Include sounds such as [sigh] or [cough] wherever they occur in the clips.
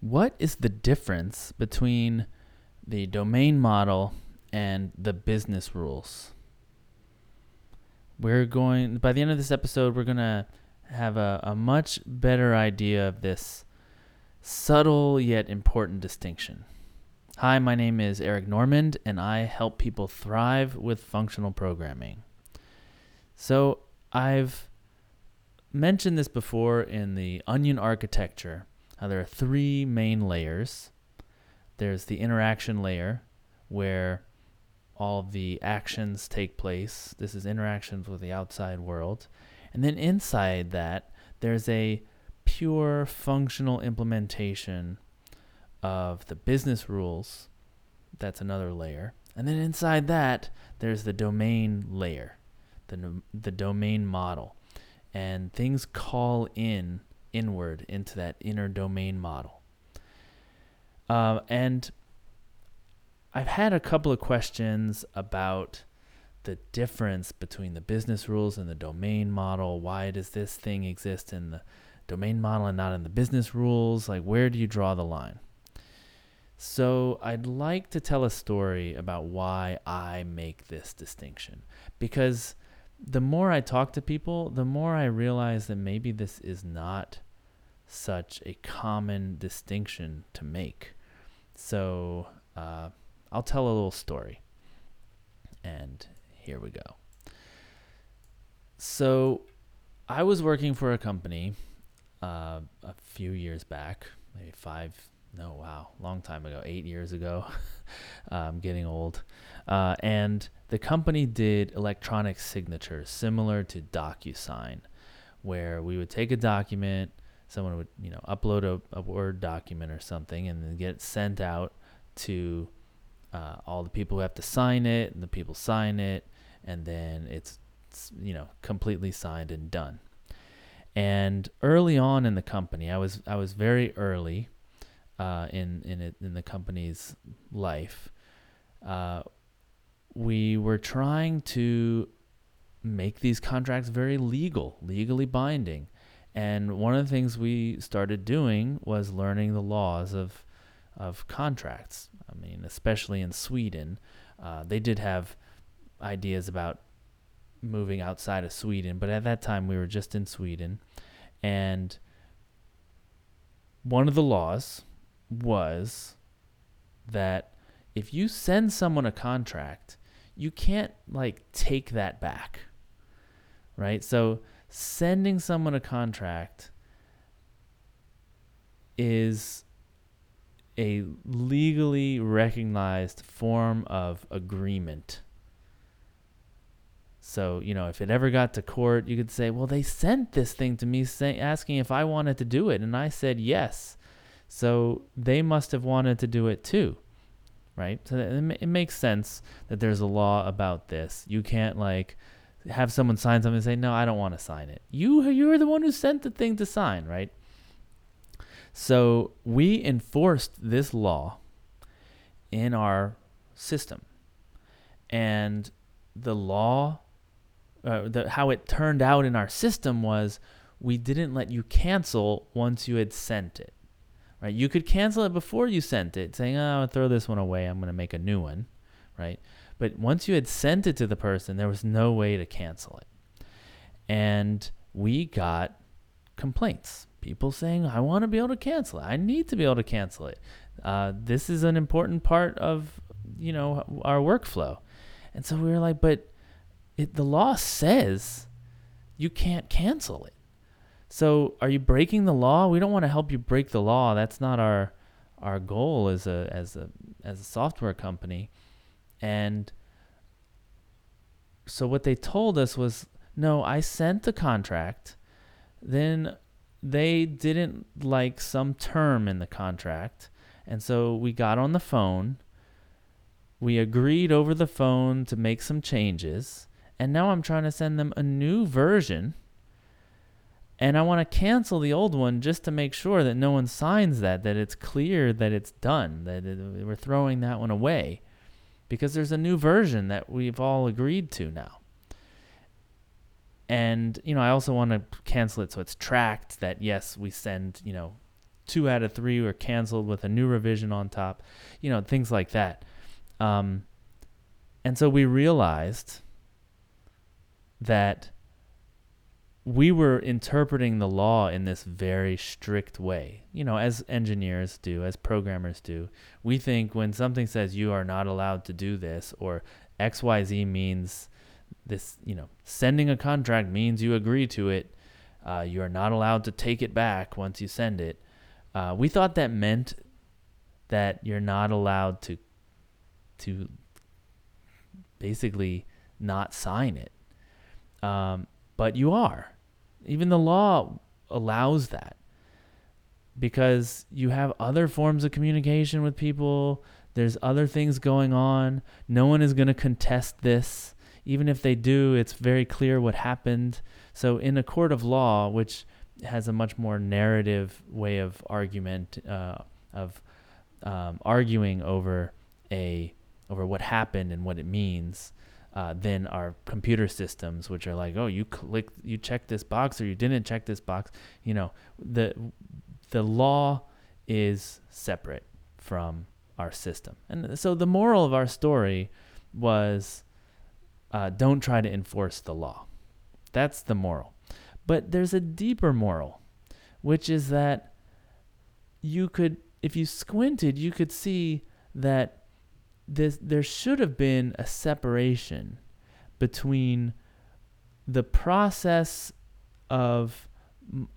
what is the difference between the domain model and the business rules? We're going, by the end of this episode, we're going to have a, a much better idea of this subtle yet important distinction. Hi, my name is Eric Normand, and I help people thrive with functional programming. So, I've mentioned this before in the onion architecture. How there are three main layers. There's the interaction layer, where all the actions take place. This is interactions with the outside world. And then inside that, there's a pure functional implementation of the business rules. That's another layer. And then inside that, there's the domain layer, the, the domain model. And things call in inward into that inner domain model. Uh, and I've had a couple of questions about the difference between the business rules and the domain model. Why does this thing exist in the domain model and not in the business rules? Like, where do you draw the line? So, I'd like to tell a story about why I make this distinction. Because the more I talk to people, the more I realize that maybe this is not such a common distinction to make. So, uh, I'll tell a little story. And here we go. So, I was working for a company uh, a few years back, maybe five, no, wow, long time ago, eight years ago. [laughs] I'm getting old. Uh, and the company did electronic signatures similar to DocuSign, where we would take a document, someone would, you know, upload a, a Word document or something, and then get sent out to uh, all the people who have to sign it, and the people sign it, and then it's, it's you know completely signed and done. And early on in the company, I was I was very early uh, in in it, in the company's life. Uh, we were trying to make these contracts very legal, legally binding. And one of the things we started doing was learning the laws of of contracts. I mean, especially in Sweden, uh, they did have ideas about moving outside of Sweden, but at that time we were just in Sweden. And one of the laws was that if you send someone a contract, you can't like take that back. Right? So sending someone a contract is a legally recognized form of agreement so, you know, if it ever got to court, you could say, well, they sent this thing to me say, asking if I wanted to do it. And I said yes. So they must have wanted to do it too. Right? So it, makes sense that there's a law about this. You can't, like, have someone sign something and say, no, I don't want to sign it. You, you're the one who sent the thing to sign, right? So we enforced this law in our system. And the law uh, the, how it turned out in our system was we didn't let you cancel once you had sent it. Right? You could cancel it before you sent it, saying, "Oh, I'll throw this one away. I'm going to make a new one." Right? But once you had sent it to the person, there was no way to cancel it. And we got complaints. People saying, "I want to be able to cancel it. I need to be able to cancel it. Uh, this is an important part of, you know, our workflow." And so we were like, "But it, the law says you can't cancel it. So are you breaking the law? We don't want to help you break the law. That's not our our goal as a as a as a software company. And so what they told us was no, I sent the contract. Then they didn't like some term in the contract. And so we got on the phone. We agreed over the phone to make some changes and now I'm trying to send them a new version and I want to cancel the old one just to make sure that no one signs that that it's clear that it's done that we're throwing that one away because there's a new version that we've all agreed to now and you know I also want to cancel it so it's tracked that yes we send you know two out of three were canceled with a new revision on top, you know, things like that. Um, and so we realized that we were interpreting the law in this very strict way. You know, as engineers do, as programmers do. We think when something says you are not allowed to do this or XYZ means this, you know, sending a contract means you agree to it. Uh, you are not allowed to take it back once you send it. Uh, we thought that meant that you're not allowed to to basically not sign it. Um, but you are. Even the law allows that because you have other forms of communication with people. There's other things going on. No one is going to contest this. Even if they do, it's very clear what happened. So, in a court of law, which has a much more narrative way of argument, uh, of um, arguing over a over what happened and what it means, uh, than our computer systems, which are like, oh, you click, you check this box or you didn't check this box. You know, the the law is separate from our system, and so the moral of our story was, uh, don't try to enforce the law. That's the moral, but there's a deeper moral, which is that you could, if you squinted, you could see that this there should have been a separation between the process of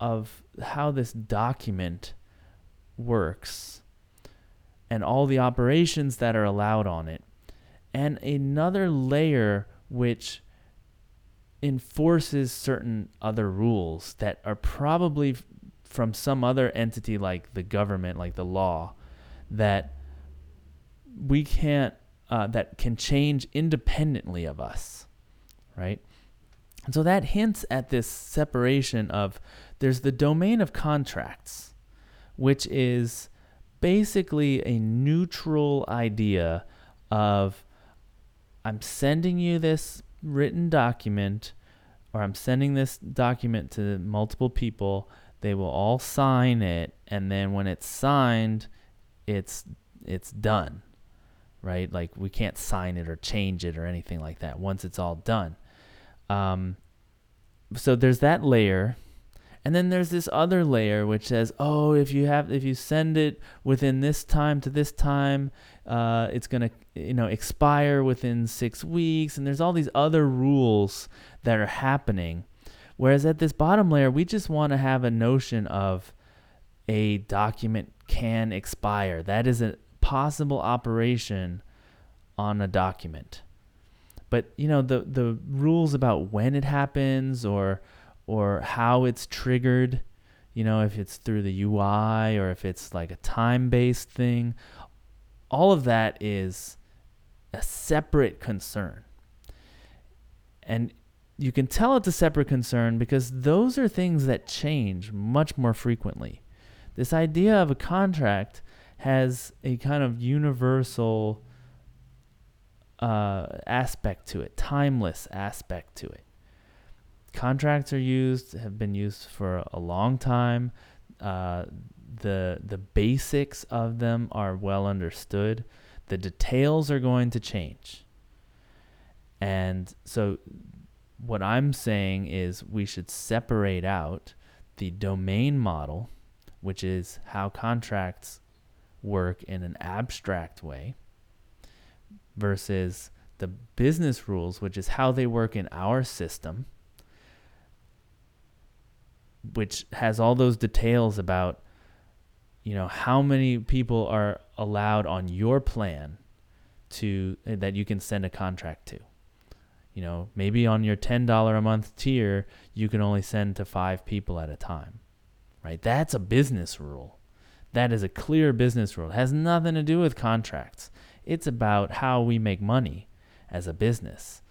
of how this document works and all the operations that are allowed on it and another layer which enforces certain other rules that are probably from some other entity like the government like the law that we can't uh, that can change independently of us, right? And so that hints at this separation of there's the domain of contracts, which is basically a neutral idea of I'm sending you this written document or I'm sending this document to multiple people. They will all sign it and then when it's signed, it's it's done right? Like we can't sign it or change it or anything like that once it's all done. Um, so there's that layer. And then there's this other layer which says, oh, if you have, if you send it within this time to this time, uh, it's gonna, you know, expire within six weeks. And there's all these other rules that are happening. Whereas at this bottom layer, we just want to have a notion of a document can expire. That is a, possible operation on a document. But you know the the rules about when it happens or or how it's triggered, you know, if it's through the UI or if it's like a time-based thing, all of that is a separate concern. And you can tell it's a separate concern because those are things that change much more frequently. This idea of a contract has a kind of universal uh, aspect to it, timeless aspect to it. Contracts are used, have been used for a long time. Uh, the the basics of them are well understood. The details are going to change. And so what I'm saying is we should separate out the domain model, which is how contracts work in an abstract way versus the business rules, which is how they work in our system, which has all those details about you know how many people are allowed on your plan to eh, that you can send a contract to. You know maybe on your $10 a month tier you can only send to 5 people at a time right? That's a business rule that is a clear business rule. It has nothing to do with contracts. It's about how we make money as a business.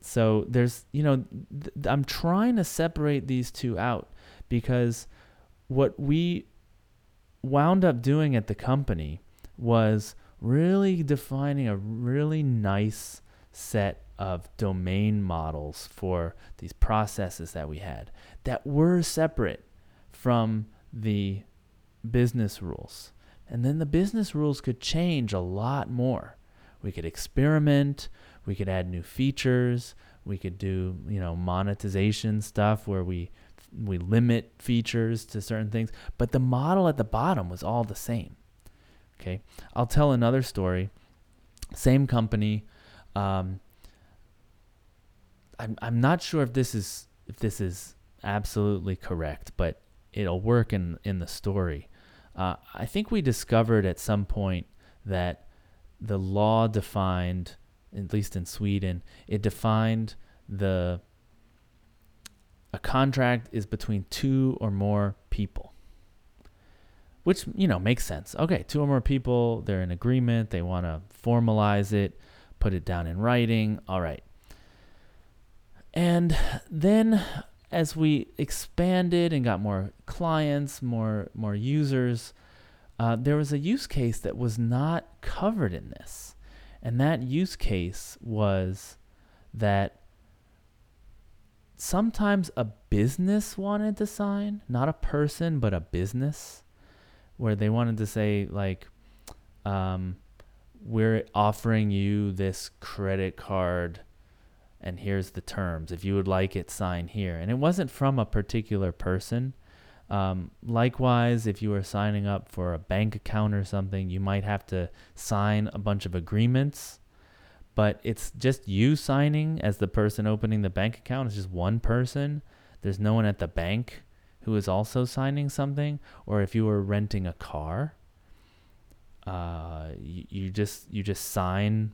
So there's, you know, th- I'm trying to separate these two out because what we wound up doing at the company was really defining a really nice set of domain models for these processes that we had that were separate from the business rules. And then the business rules could change a lot more. We could experiment, we could add new features, we could do, you know, monetization stuff where we we limit features to certain things, but the model at the bottom was all the same. Okay? I'll tell another story. Same company um, I'm I'm not sure if this is if this is absolutely correct, but it'll work in in the story. Uh, I think we discovered at some point that the law defined, at least in Sweden, it defined the a contract is between two or more people. Which, you know, makes sense. Okay, two or more people, they're in agreement, they want to formalize it, put it down in writing. All right. And then as we expanded and got more clients, more more users, uh, there was a use case that was not covered in this, and that use case was that sometimes a business wanted to sign, not a person, but a business, where they wanted to say like, um, "We're offering you this credit card." And here's the terms. If you would like it, sign here. And it wasn't from a particular person. Um, likewise, if you are signing up for a bank account or something, you might have to sign a bunch of agreements. But it's just you signing as the person opening the bank account. It's just one person. There's no one at the bank who is also signing something. Or if you were renting a car, uh, you, you just you just sign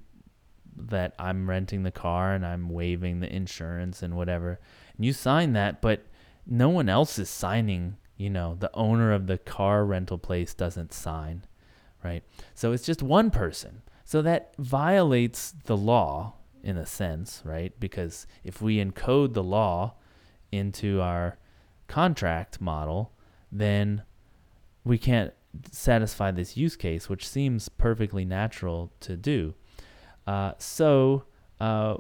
that I'm renting the car and I'm waiving the insurance and whatever. And you sign that, but no one else is signing, you know, the owner of the car rental place doesn't sign, right? So it's just one person. So that violates the law in a sense, right? Because if we encode the law into our contract model, then we can't satisfy this use case, which seems perfectly natural to do. Uh, so uh,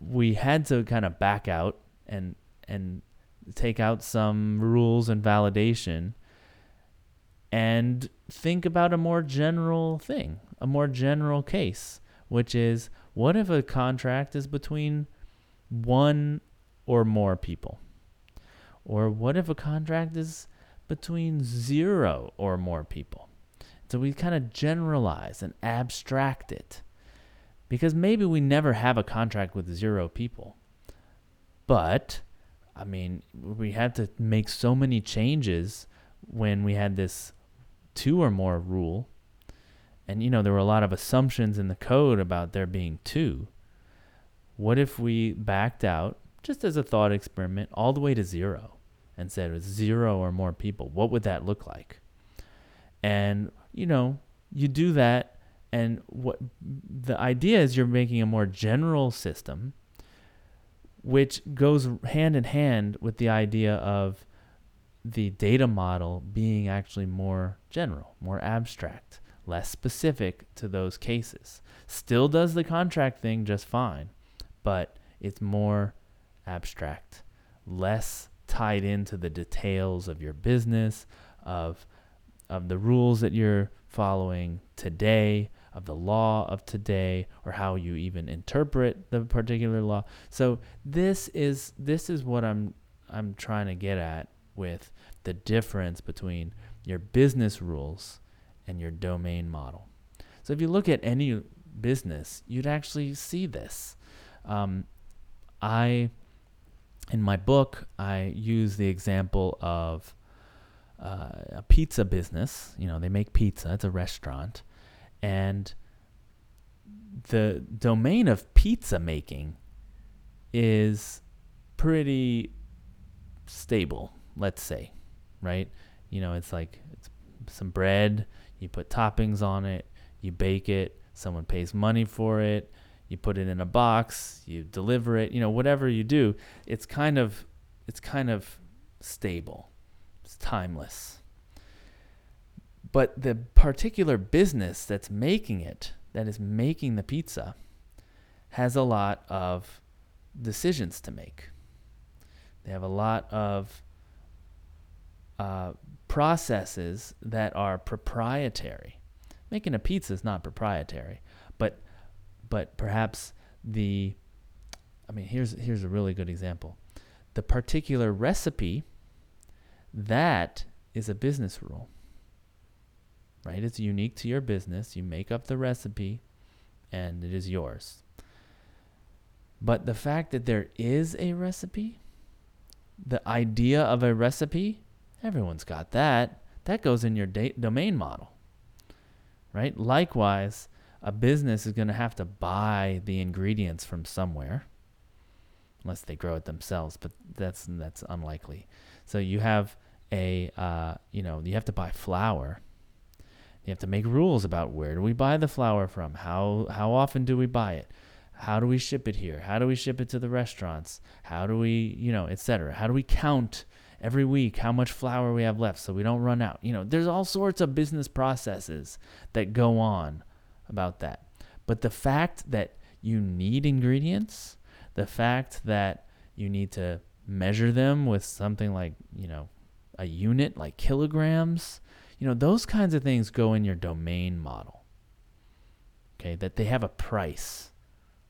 we had to kind of back out and and take out some rules and validation and think about a more general thing, a more general case, which is what if a contract is between one or more people? Or what if a contract is between zero or more people? So we kind of generalize and abstract it because maybe we never have a contract with zero people. But I mean, we had to make so many changes when we had this two or more rule. And you know, there were a lot of assumptions in the code about there being two. What if we backed out just as a thought experiment all the way to zero and said it was zero or more people? What would that look like? And you know, you do that and what the idea is you're making a more general system which goes hand in hand with the idea of the data model being actually more general, more abstract, less specific to those cases. Still does the contract thing just fine, but it's more abstract, less tied into the details of your business, of of the rules that you're following today, of the law of today or how you even interpret the particular law. So this is this is what I'm I'm trying to get at with the difference between your business rules and your domain model. So if you look at any business, you'd actually see this. Um, I, in my book, I use the example of uh, a pizza business. You know, they make pizza. It's a restaurant, and the domain of pizza making is pretty stable, let's say, right? You know, it's like it's some bread, you put toppings on it, you bake it, someone pays money for it, you put it in a box, you deliver it, you know, whatever you do, it's kind of it's kind of stable. It's timeless but the particular business that's making it, that is making the pizza, has a lot of decisions to make. They have a lot of uh, processes that are proprietary. Making a pizza is not proprietary, but but perhaps the I mean here's here's a really good example. The particular recipe that is a business rule. Right? It's unique to your business. You make up the recipe and it is yours. But the fact that there is a recipe, the idea of a recipe, everyone's got that. That goes in your da- domain model. Right? Likewise, a business is going to have to buy the ingredients from somewhere unless they grow it themselves, but that's that's unlikely. So you have a uh, you know you have to buy flour. You have to make rules about where do we buy the flour from, how how often do we buy it, how do we ship it here, how do we ship it to the restaurants, how do we you know etc. How do we count every week how much flour we have left so we don't run out. You know, there's all sorts of business processes that go on about that. But the fact that you need ingredients, the fact that you need to measure them with something like, you know, a unit like kilograms, you know, those kinds of things go in your domain model. Okay, that they have a price,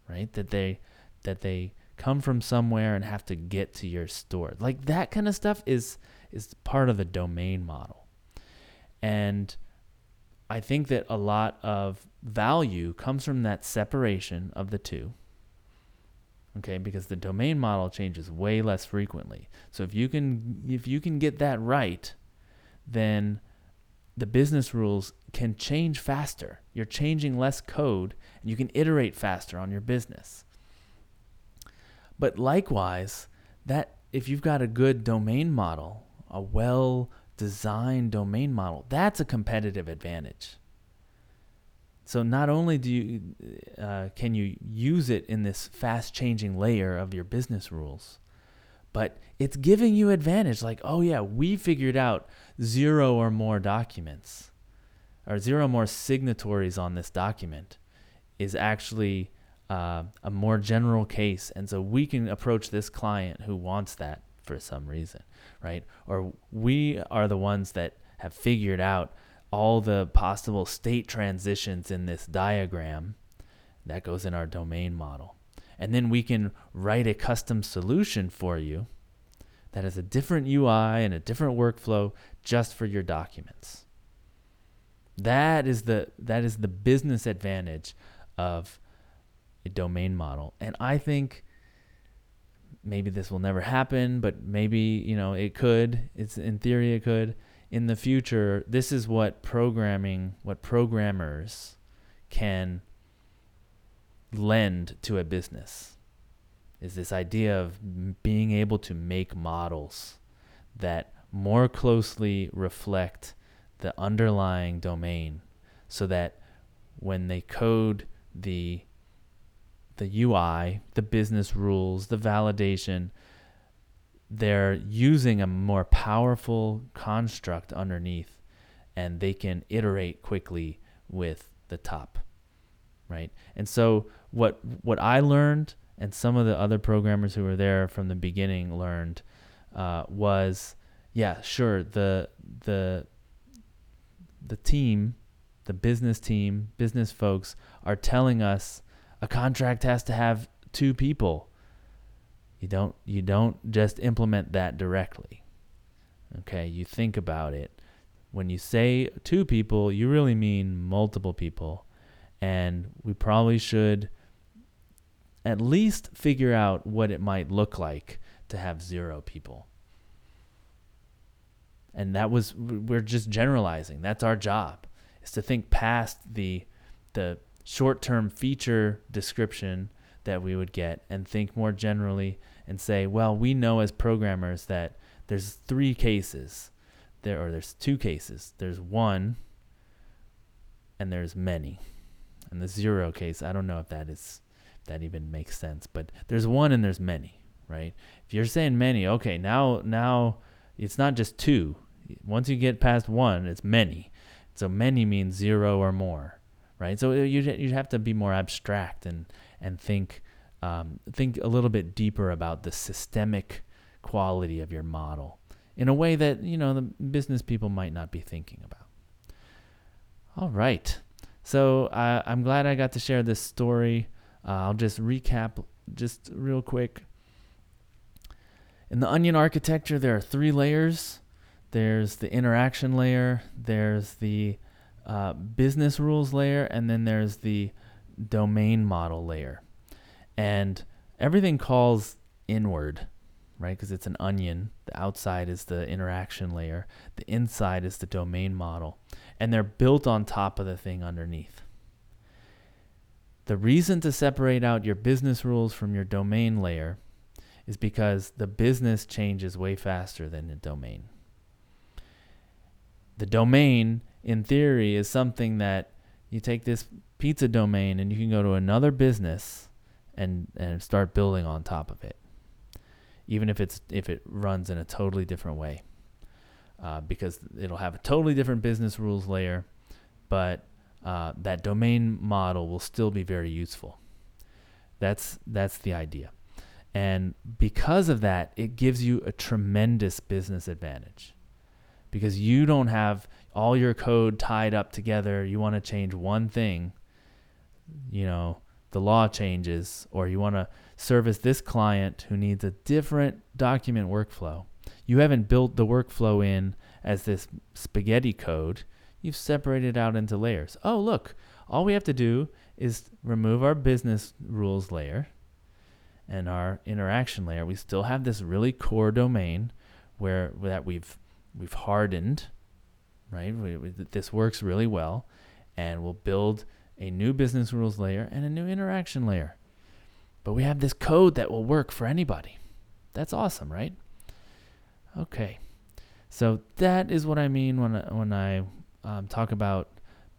right? That they that they come from somewhere and have to get to your store. Like that kind of stuff is is part of the domain model. And I think that a lot of value comes from that separation of the two okay because the domain model changes way less frequently so if you can if you can get that right then the business rules can change faster. You're changing less code and you can iterate faster on your business. But likewise that if you've got a good domain model a well designed domain model that's a competitive advantage. So not only do you uh, can you use it in this fast changing layer of your business rules, but it's giving you advantage. Like, oh yeah, we figured out zero or more documents, or zero more signatories on this document, is actually uh, a more general case, and so we can approach this client who wants that for some reason, right? Or we are the ones that have figured out all the possible state transitions in this diagram. That goes in our domain model. And then we can write a custom solution for you that has a different UI and a different workflow just for your documents. That is the that is the business advantage of a domain model. And I think maybe this will never happen, but maybe, you know, it could. It's in theory it could in the future, this is what programming, what programmers can lend to a business is this idea of being able to make models that more closely reflect the underlying domain so that when they code the the UI, the business rules, the validation, they're using a more powerful construct underneath and they can iterate quickly with the top right? And so what what i learned and some of the other programmers who were there from the beginning learned uh, was yeah sure the the the team the business team business folks are telling us a contract has to have two people you don't you don't just implement that directly. Okay, you think about it. When you say two people, you really mean multiple people. And we probably should at least figure out what it might look like to have zero people. And that was we're just generalizing. That's our job. Is to think past the the short-term feature description that we would get and think more generally and say, well, we know as programmers that there's three cases there or there's two cases. There's one and there's many. And the zero case, I don't know if that is that even makes sense, but there's one and there's many, right? If you're saying many, okay, now now it's not just two. Once you get past one, it's many. So many means zero or more, right? So you you have to be more abstract and and think um, think a little bit deeper about the systemic quality of your model in a way that, you know, the business people might not be thinking about. All right. So uh, I'm glad I got to share this story. Uh, I'll just recap just real quick. In the onion architecture, there are three layers there's the interaction layer, there's the uh, business rules layer, and then there's the domain model layer. And everything calls inward, right? Because it's an onion. The outside is the interaction layer, the inside is the domain model. And they're built on top of the thing underneath. The reason to separate out your business rules from your domain layer is because the business changes way faster than the domain. The domain in theory is something that you take this pizza domain and you can go to another business and and start building on top of it even if it's if it runs in a totally different way uh, because it'll have a totally different business rules layer but uh, that domain model will still be very useful that's that's the idea and because of that it gives you a tremendous business advantage because you don't have all your code tied up together. You want to change one thing, you know, the law changes, or you want to service this client who needs a different document workflow. You haven't built the workflow in as this spaghetti code. You've separated out into layers. Oh, look, all we have to do is remove our business rules layer and our interaction layer. We still have this really core domain where that we've we've hardened, right? We, we, this works really well, and we'll build a new business rules layer and a new interaction layer. But we have this code that will work for anybody. That's awesome, right? Okay, so that is what I mean when I, when I um, talk about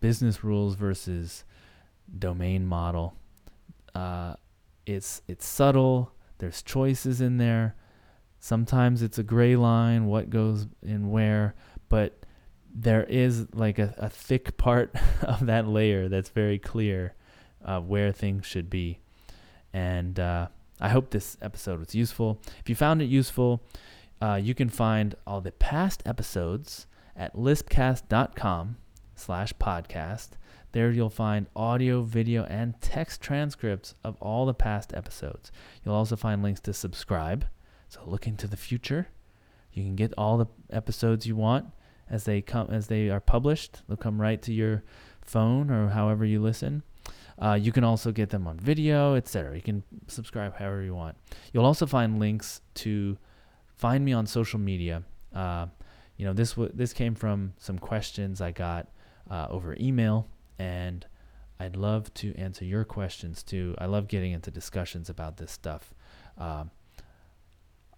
business rules versus domain model. Uh, it's it's subtle. There's choices in there. Sometimes it's a gray line, what goes in where, but there is like a, a thick part [laughs] of that layer that's very clear uh, where things should be. And uh, I hope this episode was useful. If you found it useful, uh, you can find all the past episodes at lispcast.com slash podcast. There you'll find audio, video, and text transcripts of all the past episodes. You'll also find links to subscribe so look into the future. You can get all the episodes you want as they come as they are published. They'll come right to your phone or however you listen. Uh, you can also get them on video, etc. You can subscribe however you want. You'll also find links to find me on social media. Uh, you know, this w- this came from some questions I got uh, over email, and I'd love to answer your questions too. I love getting into discussions about this stuff. Um,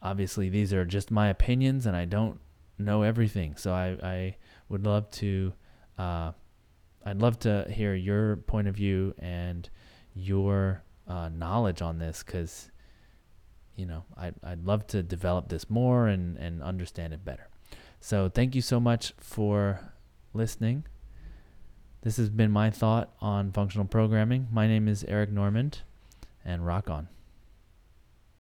obviously these are just my opinions and I don't know everything. So I, I would love to uh, I'd love to hear your point of view and your uh, knowledge on this because you know I'd, I'd love to develop this more and, and understand it better. So thank you so much for listening. This has been my thought on functional programming. My name is Eric Normand and rock on.